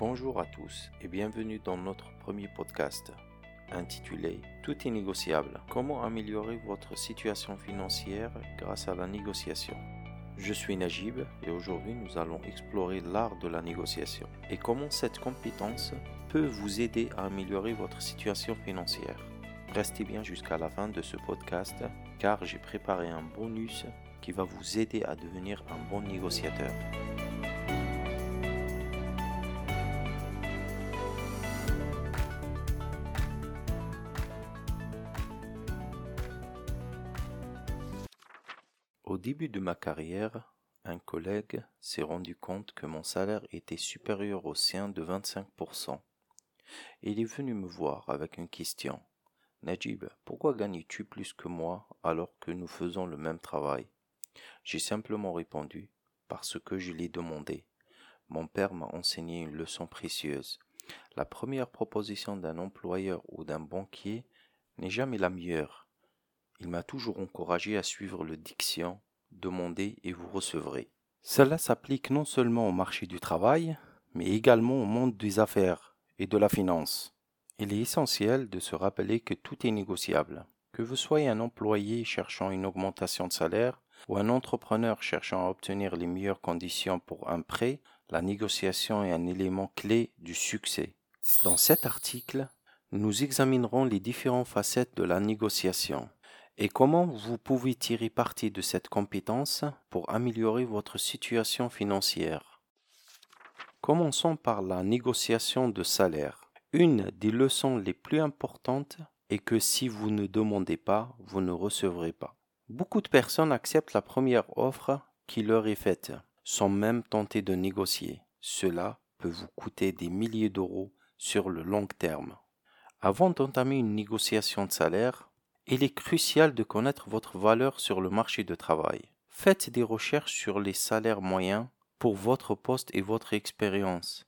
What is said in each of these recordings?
Bonjour à tous et bienvenue dans notre premier podcast intitulé Tout est négociable. Comment améliorer votre situation financière grâce à la négociation? Je suis Najib et aujourd'hui nous allons explorer l'art de la négociation et comment cette compétence peut vous aider à améliorer votre situation financière. Restez bien jusqu'à la fin de ce podcast car j'ai préparé un bonus qui va vous aider à devenir un bon négociateur. Au début de ma carrière, un collègue s'est rendu compte que mon salaire était supérieur au sien de 25%. Il est venu me voir avec une question. Najib, pourquoi gagnes-tu plus que moi alors que nous faisons le même travail? J'ai simplement répondu parce que je l'ai demandé. Mon père m'a enseigné une leçon précieuse. La première proposition d'un employeur ou d'un banquier n'est jamais la meilleure. Il m'a toujours encouragé à suivre le diction demandez et vous recevrez. Cela s'applique non seulement au marché du travail, mais également au monde des affaires et de la finance. Il est essentiel de se rappeler que tout est négociable. Que vous soyez un employé cherchant une augmentation de salaire ou un entrepreneur cherchant à obtenir les meilleures conditions pour un prêt, la négociation est un élément clé du succès. Dans cet article, nous examinerons les différentes facettes de la négociation et comment vous pouvez tirer parti de cette compétence pour améliorer votre situation financière? Commençons par la négociation de salaire. Une des leçons les plus importantes est que si vous ne demandez pas, vous ne recevrez pas. Beaucoup de personnes acceptent la première offre qui leur est faite, sans même tenter de négocier. Cela peut vous coûter des milliers d'euros sur le long terme. Avant d'entamer une négociation de salaire, il est crucial de connaître votre valeur sur le marché de travail. Faites des recherches sur les salaires moyens pour votre poste et votre expérience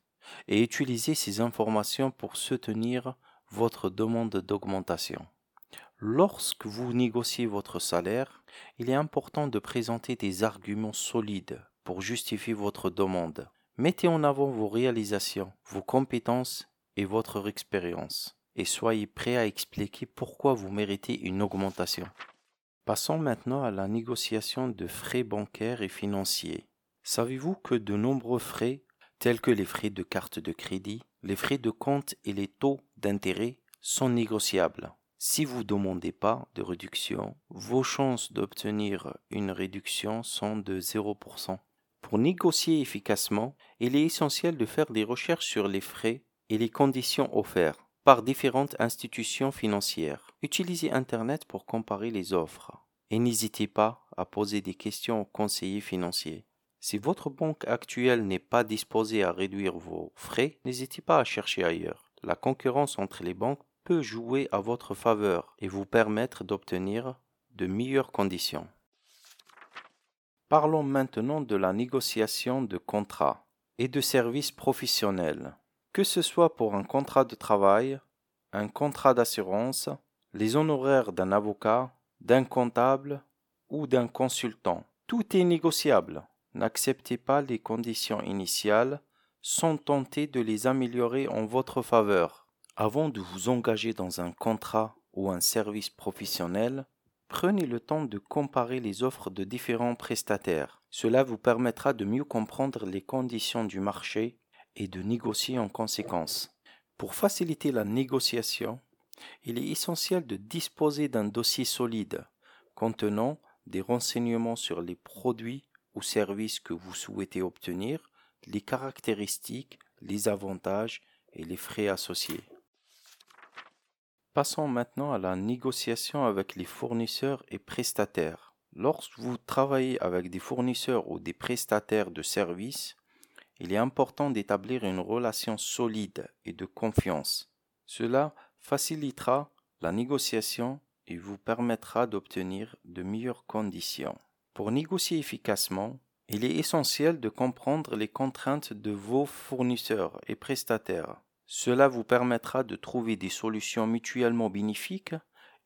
et utilisez ces informations pour soutenir votre demande d'augmentation. Lorsque vous négociez votre salaire, il est important de présenter des arguments solides pour justifier votre demande. Mettez en avant vos réalisations, vos compétences et votre expérience, et soyez prêt à expliquer pourquoi vous méritez une augmentation. Passons maintenant à la négociation de frais bancaires et financiers. Savez-vous que de nombreux frais tels que les frais de carte de crédit, les frais de compte et les taux d'intérêt sont négociables. Si vous ne demandez pas de réduction, vos chances d'obtenir une réduction sont de 0%. Pour négocier efficacement, il est essentiel de faire des recherches sur les frais et les conditions offertes par différentes institutions financières. Utilisez Internet pour comparer les offres et n'hésitez pas à poser des questions aux conseillers financiers. Si votre banque actuelle n'est pas disposée à réduire vos frais, n'hésitez pas à chercher ailleurs. La concurrence entre les banques peut jouer à votre faveur et vous permettre d'obtenir de meilleures conditions. Parlons maintenant de la négociation de contrats et de services professionnels. Que ce soit pour un contrat de travail, un contrat d'assurance, les honoraires d'un avocat, d'un comptable ou d'un consultant, tout est négociable. N'acceptez pas les conditions initiales sans tenter de les améliorer en votre faveur. Avant de vous engager dans un contrat ou un service professionnel, prenez le temps de comparer les offres de différents prestataires. Cela vous permettra de mieux comprendre les conditions du marché et de négocier en conséquence. Pour faciliter la négociation, il est essentiel de disposer d'un dossier solide contenant des renseignements sur les produits ou services que vous souhaitez obtenir, les caractéristiques, les avantages et les frais associés. Passons maintenant à la négociation avec les fournisseurs et prestataires. Lorsque vous travaillez avec des fournisseurs ou des prestataires de services, il est important d'établir une relation solide et de confiance. Cela facilitera la négociation et vous permettra d'obtenir de meilleures conditions. Pour négocier efficacement, il est essentiel de comprendre les contraintes de vos fournisseurs et prestataires. Cela vous permettra de trouver des solutions mutuellement bénéfiques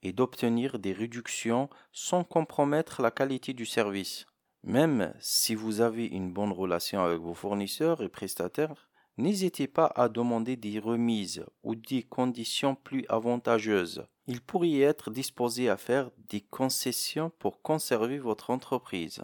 et d'obtenir des réductions sans compromettre la qualité du service. Même si vous avez une bonne relation avec vos fournisseurs et prestataires, N'hésitez pas à demander des remises ou des conditions plus avantageuses. Il pourrait être disposé à faire des concessions pour conserver votre entreprise.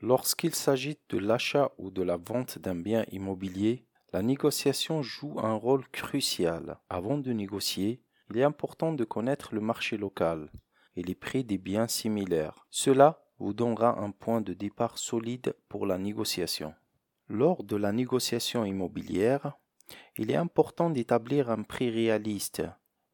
Lorsqu'il s'agit de l'achat ou de la vente d'un bien immobilier, la négociation joue un rôle crucial. Avant de négocier, il est important de connaître le marché local et les prix des biens similaires. Cela vous donnera un point de départ solide pour la négociation. Lors de la négociation immobilière, il est important d'établir un prix réaliste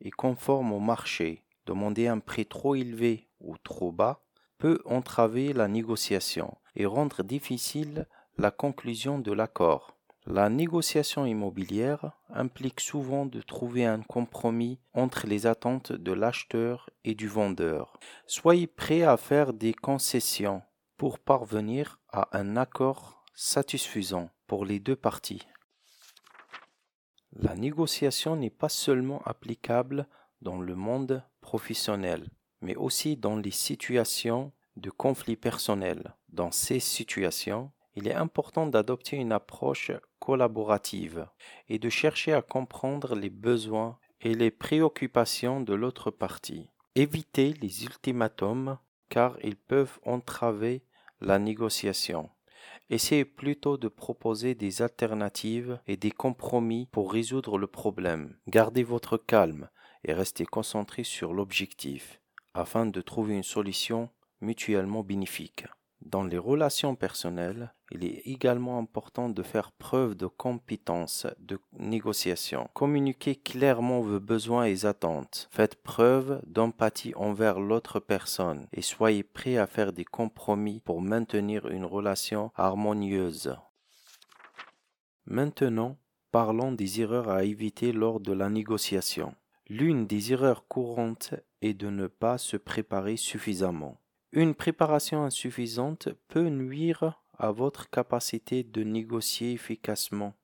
et conforme au marché. Demander un prix trop élevé ou trop bas peut entraver la négociation et rendre difficile la conclusion de l'accord. La négociation immobilière implique souvent de trouver un compromis entre les attentes de l'acheteur et du vendeur. Soyez prêt à faire des concessions pour parvenir à un accord satisfaisant pour les deux parties. La négociation n'est pas seulement applicable dans le monde professionnel, mais aussi dans les situations de conflit personnel. Dans ces situations, il est important d'adopter une approche collaborative et de chercher à comprendre les besoins et les préoccupations de l'autre partie. Évitez les ultimatums car ils peuvent entraver la négociation. Essayez plutôt de proposer des alternatives et des compromis pour résoudre le problème. Gardez votre calme et restez concentré sur l'objectif afin de trouver une solution mutuellement bénéfique. Dans les relations personnelles, il est également important de faire preuve de compétence de négociation. Communiquez clairement vos besoins et attentes. Faites preuve d'empathie envers l'autre personne et soyez prêt à faire des compromis pour maintenir une relation harmonieuse. Maintenant, parlons des erreurs à éviter lors de la négociation. L'une des erreurs courantes est de ne pas se préparer suffisamment. Une préparation insuffisante peut nuire à votre capacité de négocier efficacement.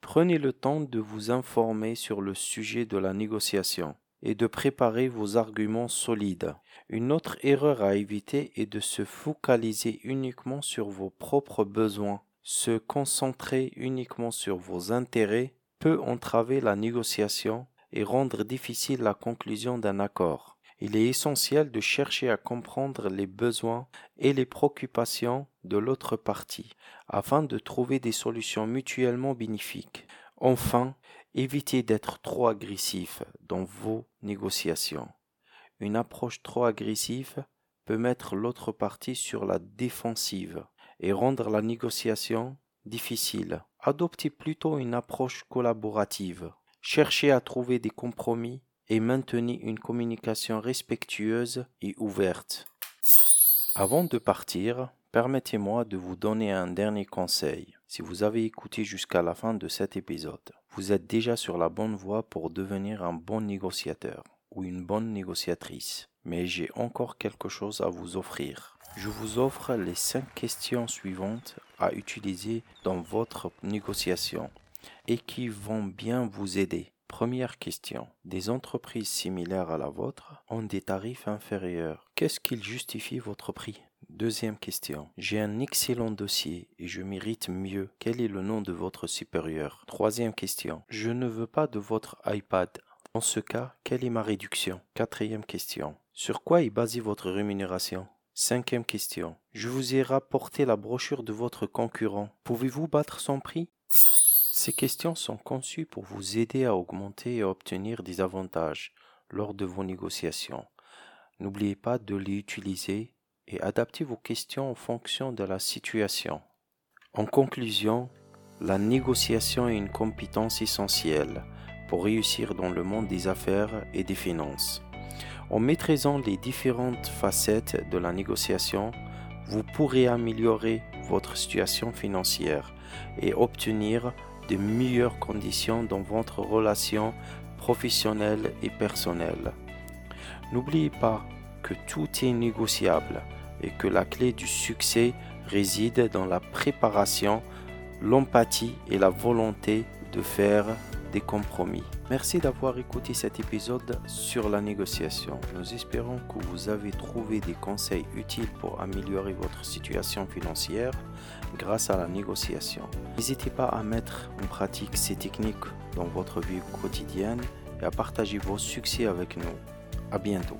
Prenez le temps de vous informer sur le sujet de la négociation et de préparer vos arguments solides. Une autre erreur à éviter est de se focaliser uniquement sur vos propres besoins. Se concentrer uniquement sur vos intérêts peut entraver la négociation et rendre difficile la conclusion d'un accord il est essentiel de chercher à comprendre les besoins et les préoccupations de l'autre partie afin de trouver des solutions mutuellement bénéfiques. Enfin, évitez d'être trop agressif dans vos négociations. Une approche trop agressive peut mettre l'autre partie sur la défensive et rendre la négociation difficile. Adoptez plutôt une approche collaborative. Cherchez à trouver des compromis et maintenez une communication respectueuse et ouverte. Avant de partir, permettez-moi de vous donner un dernier conseil. Si vous avez écouté jusqu'à la fin de cet épisode, vous êtes déjà sur la bonne voie pour devenir un bon négociateur ou une bonne négociatrice. Mais j'ai encore quelque chose à vous offrir. Je vous offre les 5 questions suivantes à utiliser dans votre négociation et qui vont bien vous aider. Première question. Des entreprises similaires à la vôtre ont des tarifs inférieurs. Qu'est-ce qui justifie votre prix? Deuxième question. J'ai un excellent dossier et je mérite mieux. Quel est le nom de votre supérieur? Troisième question. Je ne veux pas de votre iPad. En ce cas, quelle est ma réduction? Quatrième question. Sur quoi est basée votre rémunération? Cinquième question. Je vous ai rapporté la brochure de votre concurrent. Pouvez-vous battre son prix? Ces questions sont conçues pour vous aider à augmenter et obtenir des avantages lors de vos négociations. N'oubliez pas de les utiliser et adapter vos questions en fonction de la situation. En conclusion, la négociation est une compétence essentielle pour réussir dans le monde des affaires et des finances. En maîtrisant les différentes facettes de la négociation, vous pourrez améliorer votre situation financière et obtenir de meilleures conditions dans votre relation professionnelle et personnelle. N'oubliez pas que tout est négociable et que la clé du succès réside dans la préparation, l'empathie et la volonté de faire des compromis. Merci d'avoir écouté cet épisode sur la négociation. Nous espérons que vous avez trouvé des conseils utiles pour améliorer votre situation financière grâce à la négociation. N'hésitez pas à mettre en pratique ces techniques dans votre vie quotidienne et à partager vos succès avec nous. À bientôt.